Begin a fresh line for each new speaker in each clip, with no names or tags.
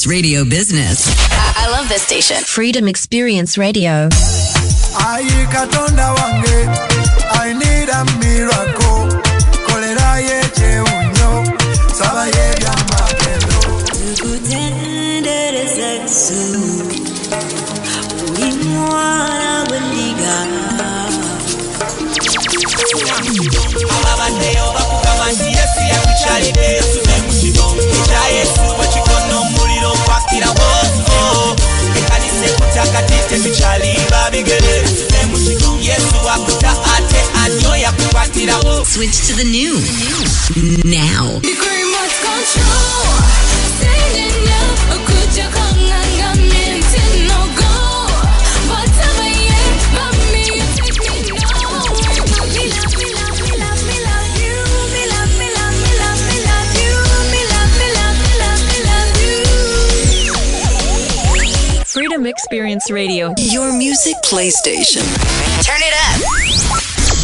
This is serious radio business.
I, I love this station.
Freedom Experience Radio.
ayi katonda wange i need a miracle
Switch to the new. Now.
Experience Radio.
Your music playstation.
Turn it up.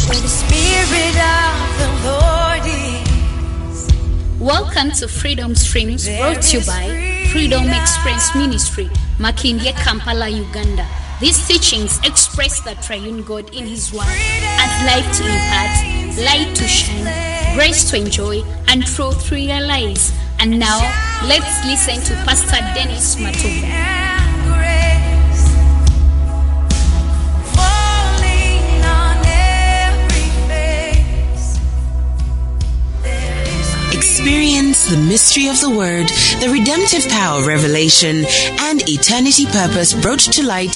where the spirit of the lord is
Welcome to Freedom Streams brought to you by Freedom Experience Ministry, Makindye, Kampala, Uganda. These teachings express the triune God in His Word as life to impart, light to shine, grace to enjoy, and truth to realize. And now, let's listen to Pastor Dennis Matumba.
Experience the mystery of the Word, the redemptive power revelation, and eternity purpose brought to light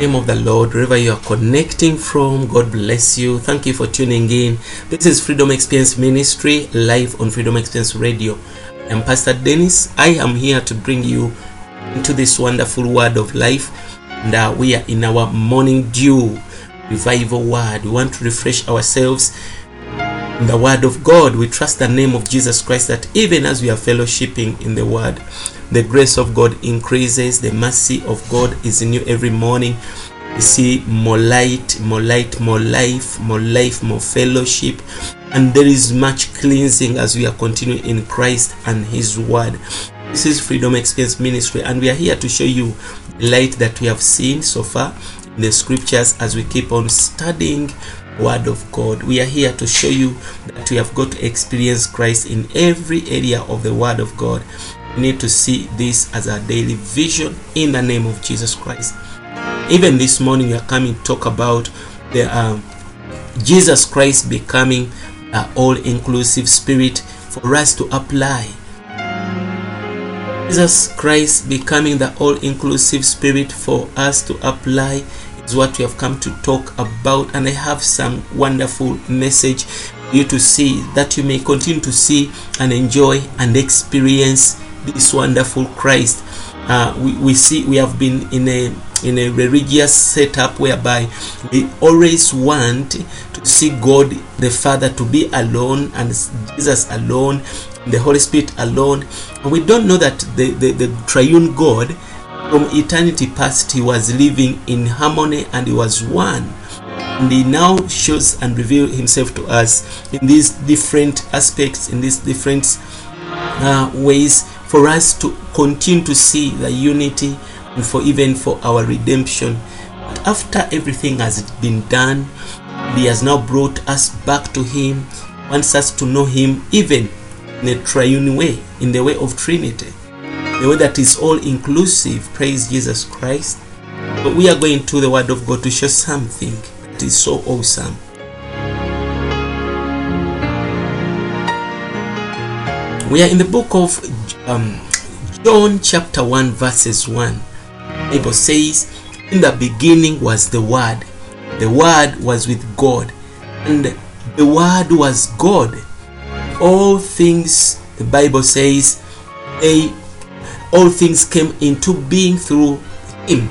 name of the Lord, wherever you are connecting from, God bless you. Thank you for tuning in. This is Freedom Experience Ministry live on Freedom Experience Radio. I'm Pastor Dennis. I am here to bring you into this wonderful word of life. And uh, we are in our morning dew revival word. We want to refresh ourselves in the word of God. We trust the name of Jesus Christ that even as we are fellowshipping in the word, the grace of God increases, the mercy of God is new every morning. You see more light, more light, more life, more life, more fellowship, and there is much cleansing as we are continuing in Christ and His Word. This is Freedom Experience Ministry, and we are here to show you the light that we have seen so far in the scriptures as we keep on studying word of god we are here to show you that we have got to experience christ in every area of the word of god we need to see this as a daily vision in the name of jesus christ. Even this morning we are coming to talk about the um, jesus christ becoming an all-inclusive spirit for us to apply. Jesus christ becoming the all-inclusive spirit for us to apply is what we have come to talk about. And i have some wonderful message for you to see that you may continue to see and enjoy and experience this wonderful christ. Uh, we, we see we have been in a in a religious setup whereby we always want to see god the father to be alone and jesus alone the holy spirit alone. And we don't know that the, the, the triune god from eternity past he was living in harmony and he was one. And he now shows and reveals himself to us in these different aspects in these different uh, ways for us to continue to see the unity and for even for our redemption. But after everything has been done he has now brought us back to him wants us to know him even in a triune way in the way of trinity the way that is all inclusive praise jesus christ. But we are going to the word of god to show something that is so awesome. We are in the book of um, john chapter 1 verses 1 The bible says in the beginning was the word the word was with god and the word was god all things the Bible says, they, all things came into being through him.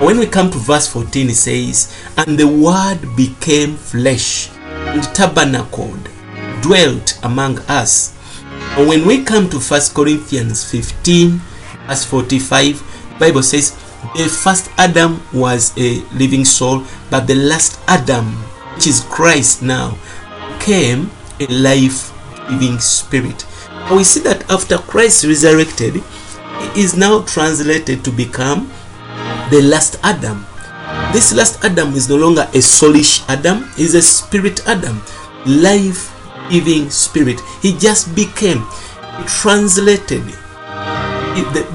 When we come to verse 14, it says, And the word became flesh and tabernacled, dwelt among us. When we come to 1 Corinthians 15, verse 45, the Bible says, The first Adam was a living soul, but the last Adam, which is Christ now, came a life giving spirit. We see that after Christ resurrected, he is now translated to become the last Adam. This last Adam is no longer a soulish Adam, he's a spirit Adam, life giving spirit. He just became, he translated.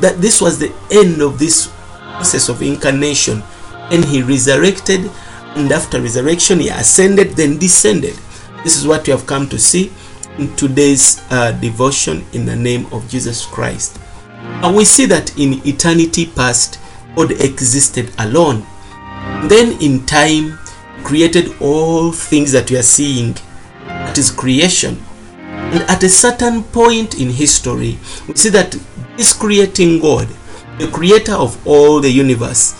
That this was the end of this process of incarnation. And he resurrected, and after resurrection, he ascended, then descended. This is what we have come to see in today's uh, devotion in the name of Jesus Christ. And we see that in eternity past, God existed alone. Then in time, created all things that we are seeing. That is creation. And at a certain point in history, we see that this creating God, the creator of all the universe,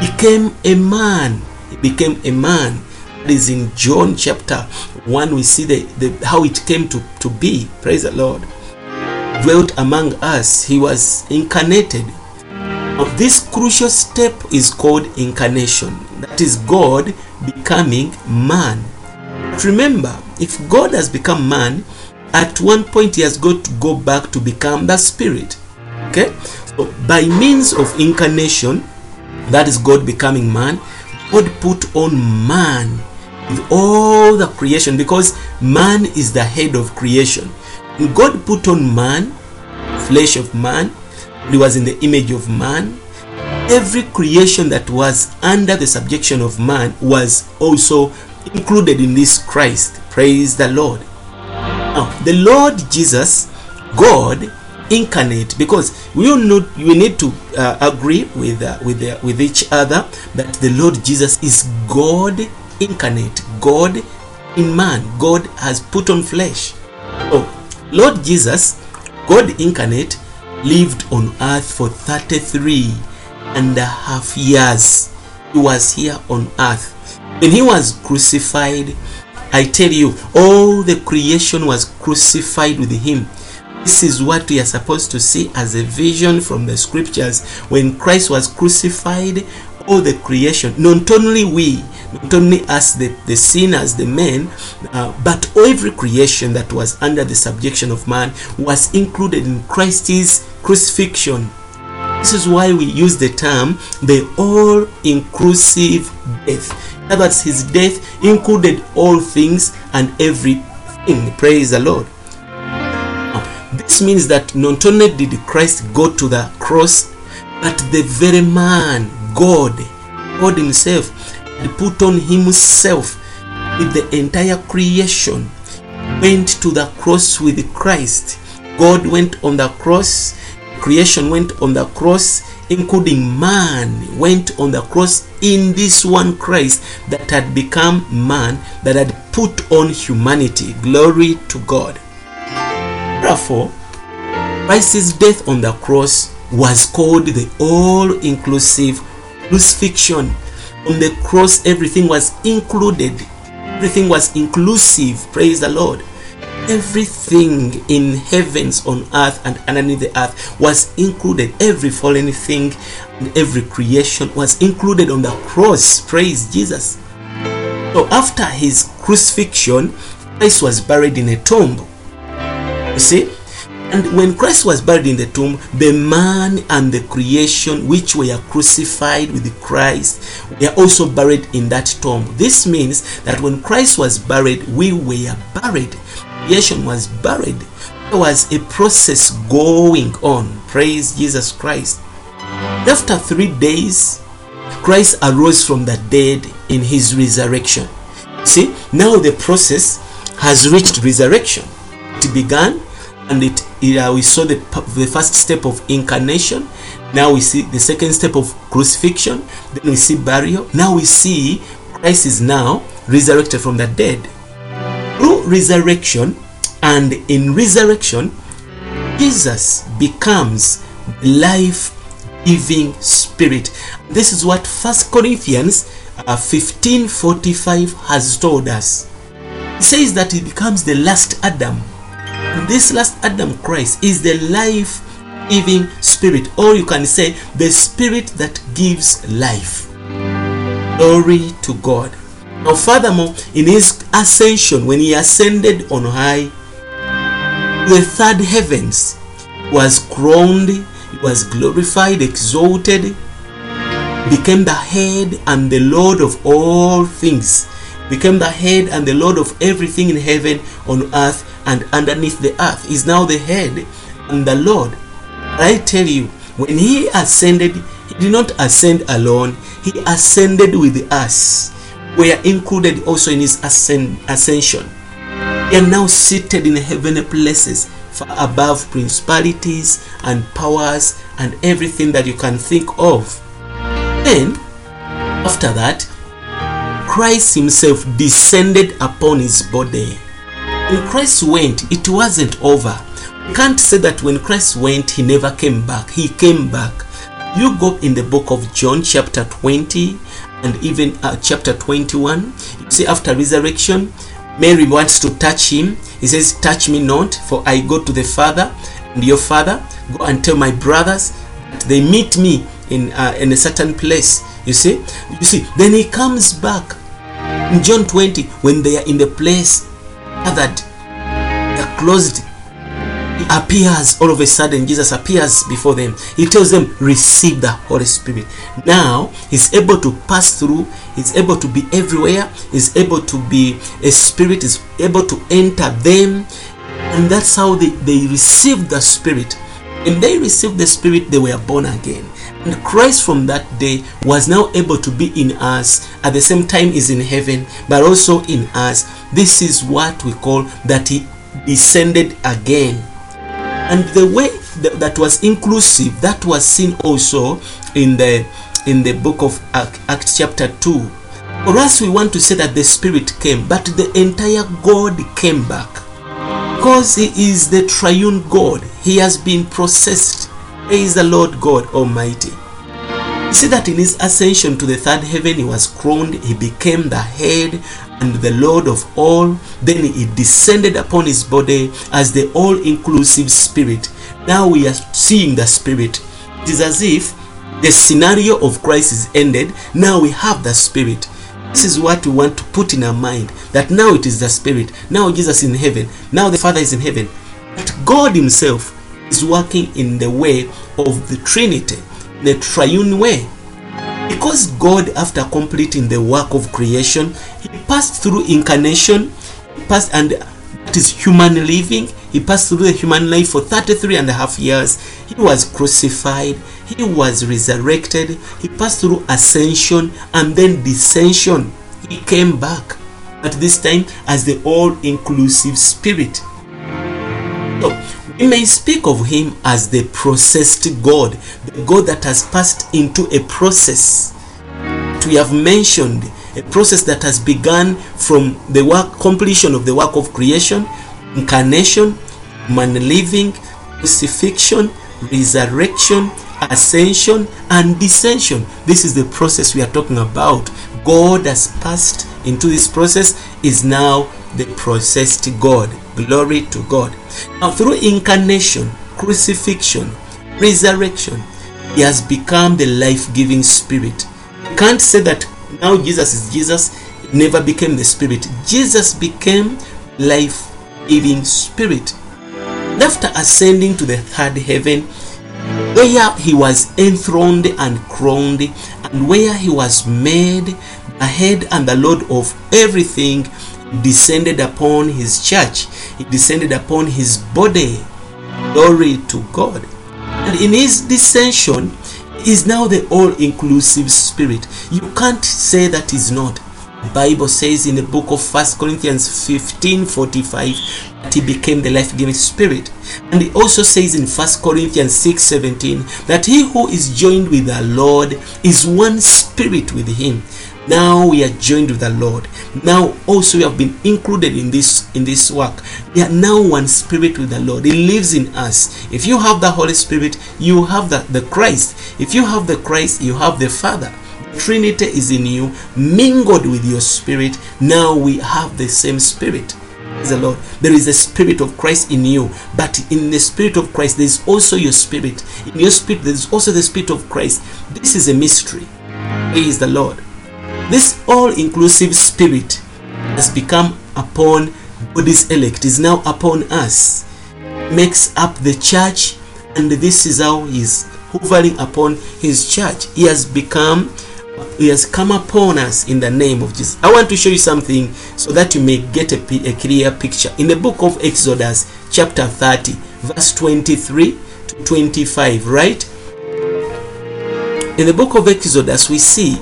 became a man. He became a man. That is in John chapter 1, we see the, the how it came to, to be. Praise the Lord. Dwelt among us. He was incarnated. Now, this crucial step is called incarnation. That is God becoming man. But remember, if God has become man, at one point he has got to go back to become the spirit. Okay? So by means of incarnation, that is God becoming man, God put on man with all the creation because man is the head of creation. God put on man, flesh of man, he was in the image of man. Every creation that was under the subjection of man was also included in this Christ. Praise the Lord. Now, the Lord Jesus, God incarnate, because we know we need to uh, agree with uh, with the, with each other that the Lord Jesus is God incarnate, God in man. God has put on flesh. So, Lord Jesus, God incarnate, lived on earth for 33 and a half years. He was here on earth. When he was crucified, I tell you, all the creation was crucified with him. This is what we are supposed to see as a vision from the scriptures. When Christ was crucified, all the creation, not only we, not only us, the, the sinners, the men, uh, but every creation that was under the subjection of man was included in Christ's crucifixion. This is why we use the term the all inclusive death. In other words, his death included all things and everything. Praise the Lord. This means that not only did Christ go to the cross, but the very man, God, God Himself, put on Himself with the entire creation, went to the cross with Christ. God went on the cross, creation went on the cross, including man went on the cross in this one Christ that had become man, that had put on humanity. Glory to God. Therefore, Christ's death on the cross was called the all inclusive crucifixion. On the cross, everything was included, everything was inclusive. Praise the Lord. Everything in heavens, on earth, and underneath the earth was included. Every fallen thing and every creation was included on the cross. Praise Jesus. So, after his crucifixion, Christ was buried in a tomb. You see? And when Christ was buried in the tomb, the man and the creation which were crucified with Christ were also buried in that tomb. This means that when Christ was buried, we were buried. Creation was buried. There was a process going on. Praise Jesus Christ. After three days, Christ arose from the dead in his resurrection. See, now the process has reached resurrection. It began and it, it, uh, we saw the, the first step of incarnation now we see the second step of crucifixion then we see burial now we see christ is now resurrected from the dead through resurrection and in resurrection, Jesus becomes life giving spirit. This is what First Corinthians uh, 15:45 has told us. It says that he becomes the last Adam. And this last Adam Christ is the life giving spirit, or you can say the spirit that gives life. Glory to God. Now, furthermore, in his ascension, when he ascended on high, the third heavens was crowned, was glorified, exalted, became the head and the Lord of all things, became the head and the Lord of everything in heaven, on earth, and underneath the earth. Is now the head and the Lord. I tell you, when he ascended, he did not ascend alone, he ascended with us. We are included also in his ascend, ascension. We are now seated in heavenly places, far above principalities and powers and everything that you can think of. Then, after that, Christ himself descended upon his body. When Christ went, it wasn't over. You can't say that when Christ went, he never came back. He came back. You go in the book of John, chapter 20, and even uh, chapter 21. You see, after resurrection, Mary wants to touch him. He says, Touch me not, for I go to the Father and your Father. Go and tell my brothers that they meet me in, uh, in a certain place. You see? You see, then he comes back in John 20 when they are in the place gathered, they're closed. Appears all of a sudden. Jesus appears before them. He tells them, Receive the Holy Spirit. Now he's able to pass through, he's able to be everywhere, he's able to be a spirit, is able to enter them, and that's how they, they received the Spirit. and they received the Spirit, they were born again. And Christ from that day was now able to be in us at the same time is in heaven, but also in us. This is what we call that he descended again. And the way that, that was inclusive, that was seen also in the in the book of Ac- Acts chapter 2. For us, we want to say that the Spirit came, but the entire God came back. Because He is the triune God, He has been processed. Praise the Lord God Almighty. You see that in his ascension to the third heaven, he was crowned, he became the head and the Lord of all. Then he descended upon his body as the all inclusive Spirit. Now we are seeing the Spirit. It is as if the scenario of Christ is ended. Now we have the Spirit. This is what we want to put in our mind that now it is the Spirit. Now Jesus is in heaven. Now the Father is in heaven. But God Himself is working in the way of the Trinity, the triune way. Because God, after completing the work of creation, He passed through incarnation, passed and that is human living. He passed through the human life for 33 and a half years. He was crucified, he was resurrected, he passed through ascension and then descension. He came back, at this time as the all inclusive spirit. So, we may speak of him as the processed God, the God that has passed into a process. We have mentioned a process that has begun from the work completion of the work of creation, incarnation, man living, crucifixion, resurrection, ascension, and descension. This is the process we are talking about. God has passed into this process, is now the processed God. Glory to God. Now, through incarnation, crucifixion, resurrection, He has become the life giving Spirit. You can't say that now Jesus is Jesus, He never became the Spirit. Jesus became life giving Spirit. After ascending to the third heaven, where he was enthroned and crowned, and where he was made the head and the Lord of everything, descended upon his church, he descended upon his body. Glory to God. And in his descension is now the all inclusive spirit. You can't say that is not. The Bible says in the book of First Corinthians 15 45 that he became the life giving spirit. And it also says in First Corinthians 6 17 that he who is joined with the Lord is one spirit with him. Now we are joined with the lord now also we have been included in this in this work we are now one spirit with the lord he lives in us if you have the holy spirit you have the, the christ if you have the christ you have the father trinity is in you mingled with your spirit now we have the same spirit the Lord. There is a spirit of Christ in you, but in the spirit of Christ, there is also your spirit. In your spirit, there is also the spirit of Christ. This is a mystery. Praise the Lord. This all inclusive spirit has become upon God's elect, is now upon us, makes up the church, and this is how he's hovering upon his church. He has become he has come upon us in the name of Jesus. I want to show you something so that you may get a, a clear picture. In the book of Exodus, chapter 30, verse 23 to 25, right? In the book of Exodus, we see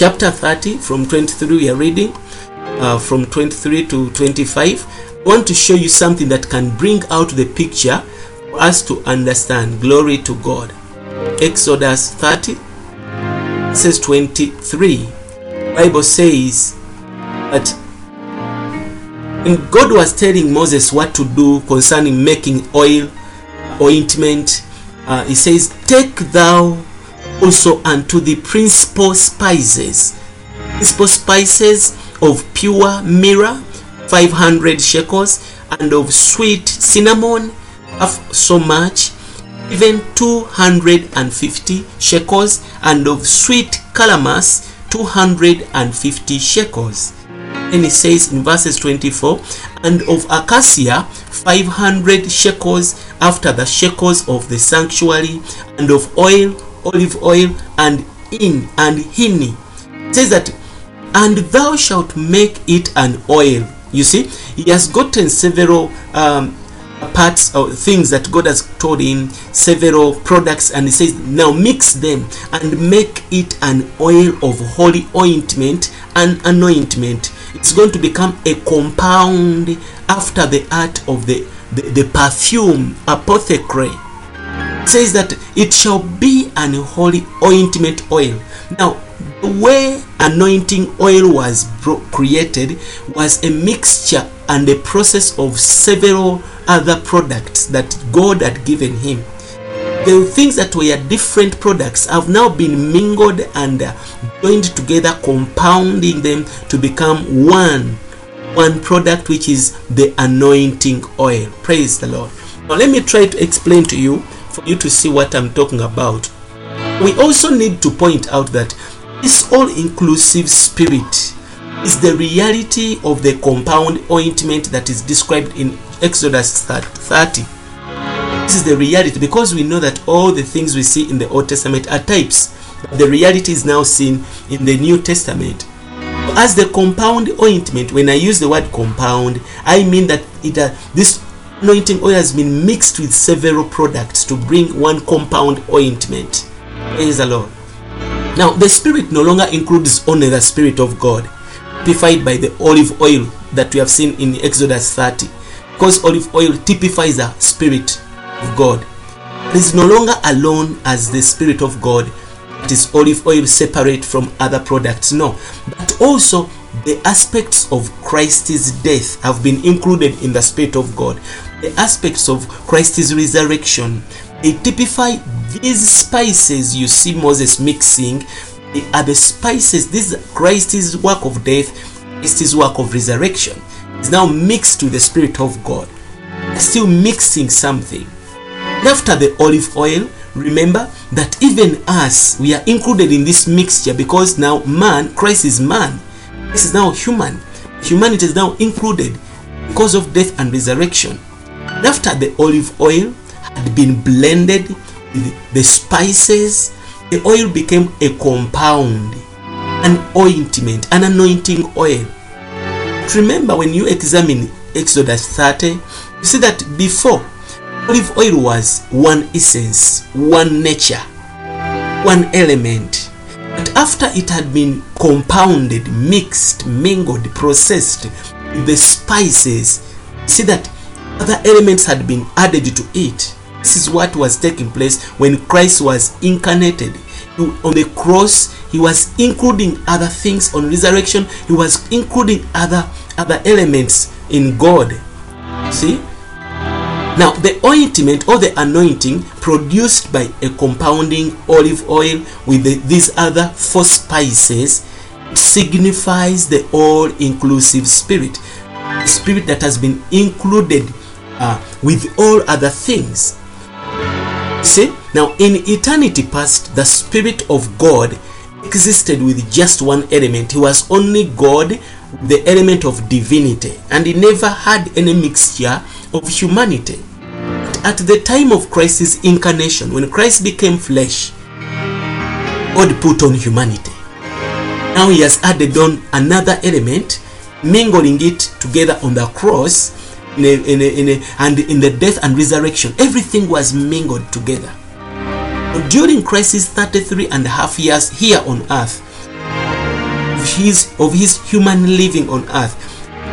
chapter 30 from 23, we are reading uh, from 23 to 25. I want to show you something that can bring out the picture for us to understand. Glory to God. Exodus 30 says 23 bible says that and god was telling moses what to do concerning making oil ointment uh, he says take thou also unto the principal spices. Principal spices of pure myrrh 500 shekels and of sweet cinnamon half so much even 250 shekels and of sweet calamus 250 shekels. And it says in verses 24 and of acacia 500 shekels after the shekels of the sanctuary and of oil olive oil and in and hinny says that and thou shalt make it an oil you see he has gotten several um, parts or things that God has told him, several products, and he says, Now mix them and make it an oil of holy ointment and anointment. It's going to become a compound after the art of the, the, the perfume apothecary. Says that it shall be an holy ointment oil. Now, the way anointing oil was created was a mixture and a process of several other products that God had given him. The things that were different products have now been mingled and uh, joined together, compounding them to become one one product, which is the anointing oil. Praise the Lord. Now, let me try to explain to you for you to see what I'm talking about. We also need to point out that this all inclusive spirit is the reality of the compound ointment that is described in Exodus 30. This is the reality because we know that all the things we see in the Old Testament are types. The reality is now seen in the New Testament. As the compound ointment, when I use the word compound, I mean that it uh, this anointing oil has been mixed with several products to bring one compound ointment. Praise the Lord. Now, the Spirit no longer includes only the Spirit of God, typified by the olive oil that we have seen in Exodus 30. Because olive oil typifies the Spirit of God. It is no longer alone as the Spirit of God. It is olive oil separate from other products. No. But also the aspects of Christ's death have been included in the Spirit of God. The aspects of Christ's resurrection. They typify these spices you see Moses mixing. They are the spices. This is Christ's work of death, Christ's work of resurrection. Is now mixed with the Spirit of God. Still mixing something. After the olive oil, remember that even us, we are included in this mixture because now man, Christ is man. This is now human. Humanity is now included because of death and resurrection. After the olive oil had been blended with the spices, the oil became a compound, an ointment, an anointing oil. Remember when you examine Exodus 30, you see that before olive oil was one essence, one nature, one element. But after it had been compounded, mixed, mingled, processed with the spices, see that other elements had been added to it. This is what was taking place when Christ was incarnated. He on the cross he was including other things on resurrection he was including other other elements in god see now the ointment or the anointing produced by a compounding olive oil with the- these other four spices signifies the all-inclusive spirit spirit that has been included uh, with all other things See, now in eternity past, the Spirit of God existed with just one element. He was only God, the element of divinity, and he never had any mixture of humanity. At the time of Christ's incarnation, when Christ became flesh, God put on humanity. Now he has added on another element, mingling it together on the cross, in a, in a, in a, and in the death and resurrection. Everything was mingled together. During Christ's 33 and a half years here on earth, of his, of his human living on earth,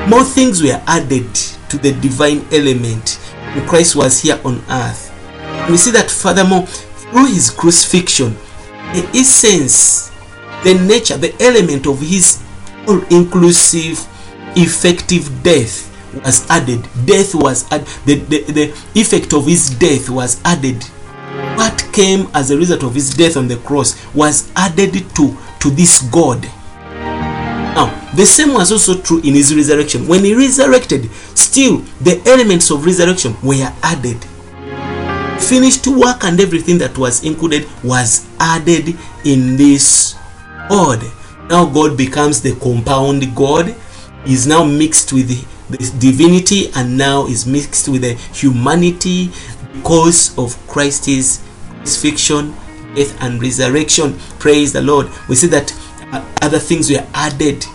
more things were added to the divine element when Christ was here on earth. We see that furthermore, through his crucifixion, the essence, the nature, the element of his all inclusive, effective death was added. Death was added. The, the, the effect of his death was added. What came as a result of his death on the cross was added to, to this God. Now, the same was also true in his resurrection. When he resurrected, still the elements of resurrection were added. Finished work and everything that was included was added in this God. Now God becomes the compound God, is now mixed with the, divinity and now is mixed with the humanity because of Christ's crucifixion, death, and resurrection. Praise the Lord. We see that uh, other things were added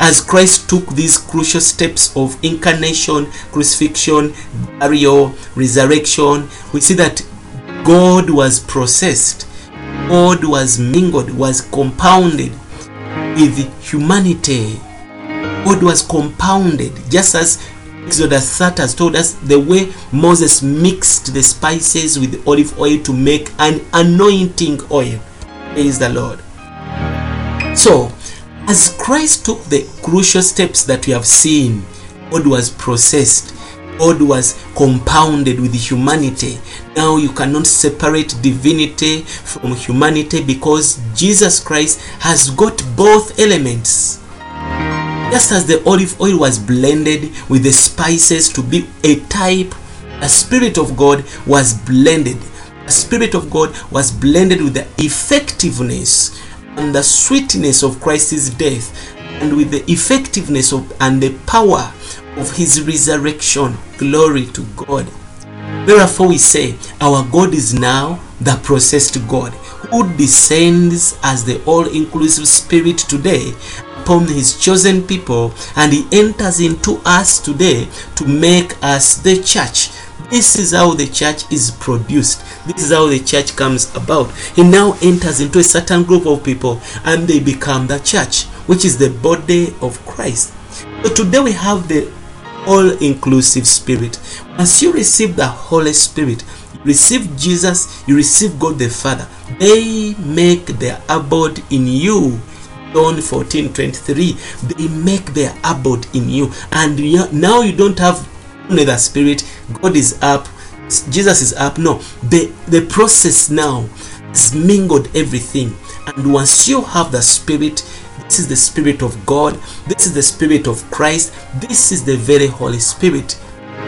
as Christ took these crucial steps of incarnation, crucifixion, burial, resurrection. We see that God was processed, God was mingled, was compounded with humanity. God was compounded, just as Exodus 30 has told us the way Moses mixed the spices with olive oil to make an anointing oil. Praise the Lord. So, as Christ took the crucial steps that we have seen, God was processed, God was compounded with humanity. Now you cannot separate divinity from humanity because Jesus Christ has got both elements. Just as the olive oil was blended with the spices to be a type, the Spirit of God was blended. The Spirit of God was blended with the effectiveness and the sweetness of Christ's death and with the effectiveness of and the power of his resurrection. Glory to God. Therefore, we say, Our God is now the processed God who descends as the all inclusive Spirit today upon his chosen people and he enters into us today to make us the church. This is how the church is produced. This is how the church comes about. He now enters into a certain group of people and they become the church, which is the body of Christ. So today we have the all inclusive spirit. As you receive the Holy Spirit, receive Jesus, you receive God the Father. They make their abode in you. John 14 23. They make their abode in you. And now you don't have the Spirit, God is up, Jesus is up. No, the, the process now has mingled everything. And once you have the Spirit, this is the Spirit of God, this is the Spirit of Christ, this is the very Holy Spirit.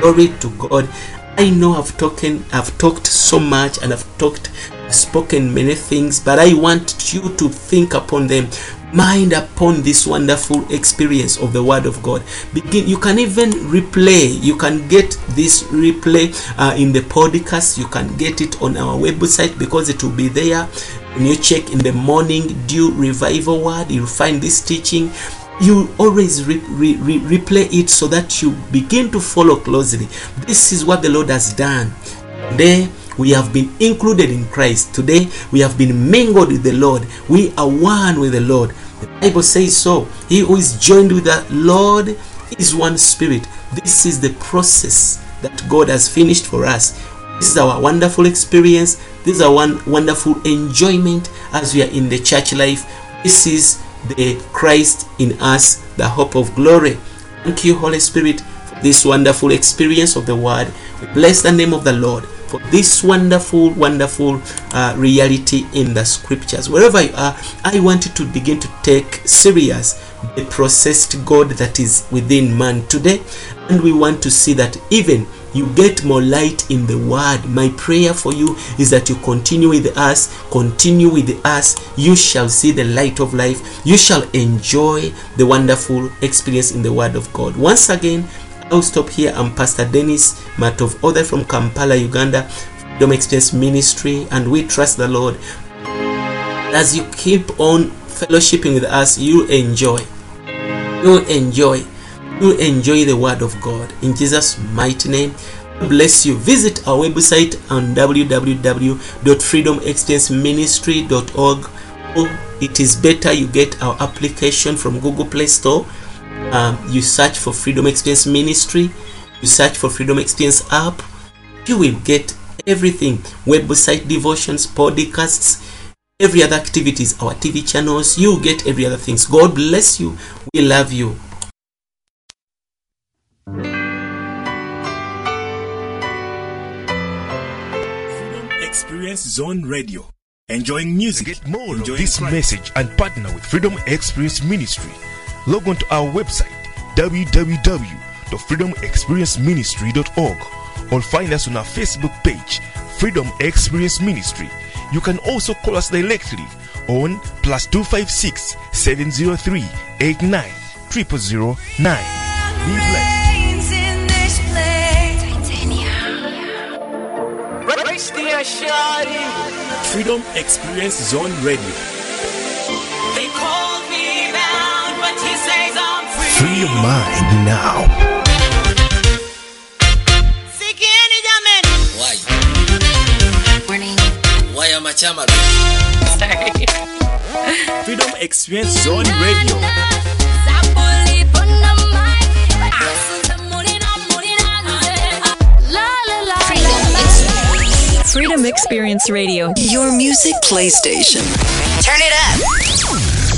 Glory to God. I know I've talking, I've talked so much and I've talked, spoken many things, but I want you to think upon them. Mind upon this wonderful experience of the Word of God. Begin. You can even replay. You can get this replay uh, in the podcast. You can get it on our website because it will be there. When you check in the morning dew revival word, you'll find this teaching you always re- re- re- replay it so that you begin to follow closely. This is what the Lord has done. Today, we have been included in Christ. Today, we have been mingled with the Lord. We are one with the Lord. The Bible says so. He who is joined with the Lord is one spirit. This is the process that God has finished for us. This is our wonderful experience. This is our one wonderful enjoyment as we are in the church life. This is the Christ in us, the hope of glory. Thank you, Holy Spirit, for this wonderful experience of the Word. We bless the name of the Lord for this wonderful, wonderful uh, reality in the scriptures. Wherever you are, I want you to begin to take serious the processed God that is within man today. And we want to see that even you get more light in the word. My prayer for you is that you continue with us, continue with us. You shall see the light of life. You shall enjoy the wonderful experience in the word of God. Once again, I'll stop here. I'm Pastor Dennis Matov, author from Kampala, Uganda, Freedom Experience Ministry, and we trust the Lord. As you keep on fellowshipping with us, you enjoy. You enjoy. You enjoy the Word of God. In Jesus' mighty name, bless you. Visit our website on www.freedomexperienceministry.org or it is better you get our application from Google Play Store um, you search for freedom experience ministry you search for freedom experience app you will get everything website devotions podcasts every other activities our tv channels you get every other things god bless you we love you Freedom
Experience Zone Radio. Enjoying music.
Get more
enjoying
of this
Christ.
message and partner with Freedom Experience Ministry. Log on to our website www.freedomexperienceministry.org or find us on our Facebook page, Freedom Experience Ministry. You can also call us directly on plus 256 703 89 0009. Be blessed.
Reigns in this place.
Freedom Experience Zone Radio.
Free.
Free your mind now.
Why?
Morning.
Why am I chama?
Sorry.
Freedom Experience Zone Radio.
Freedom Experience Radio.
Your music playstation.
Turn it up.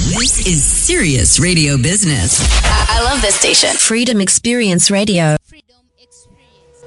This is serious radio business.
I, I love this station.
Freedom Experience Radio.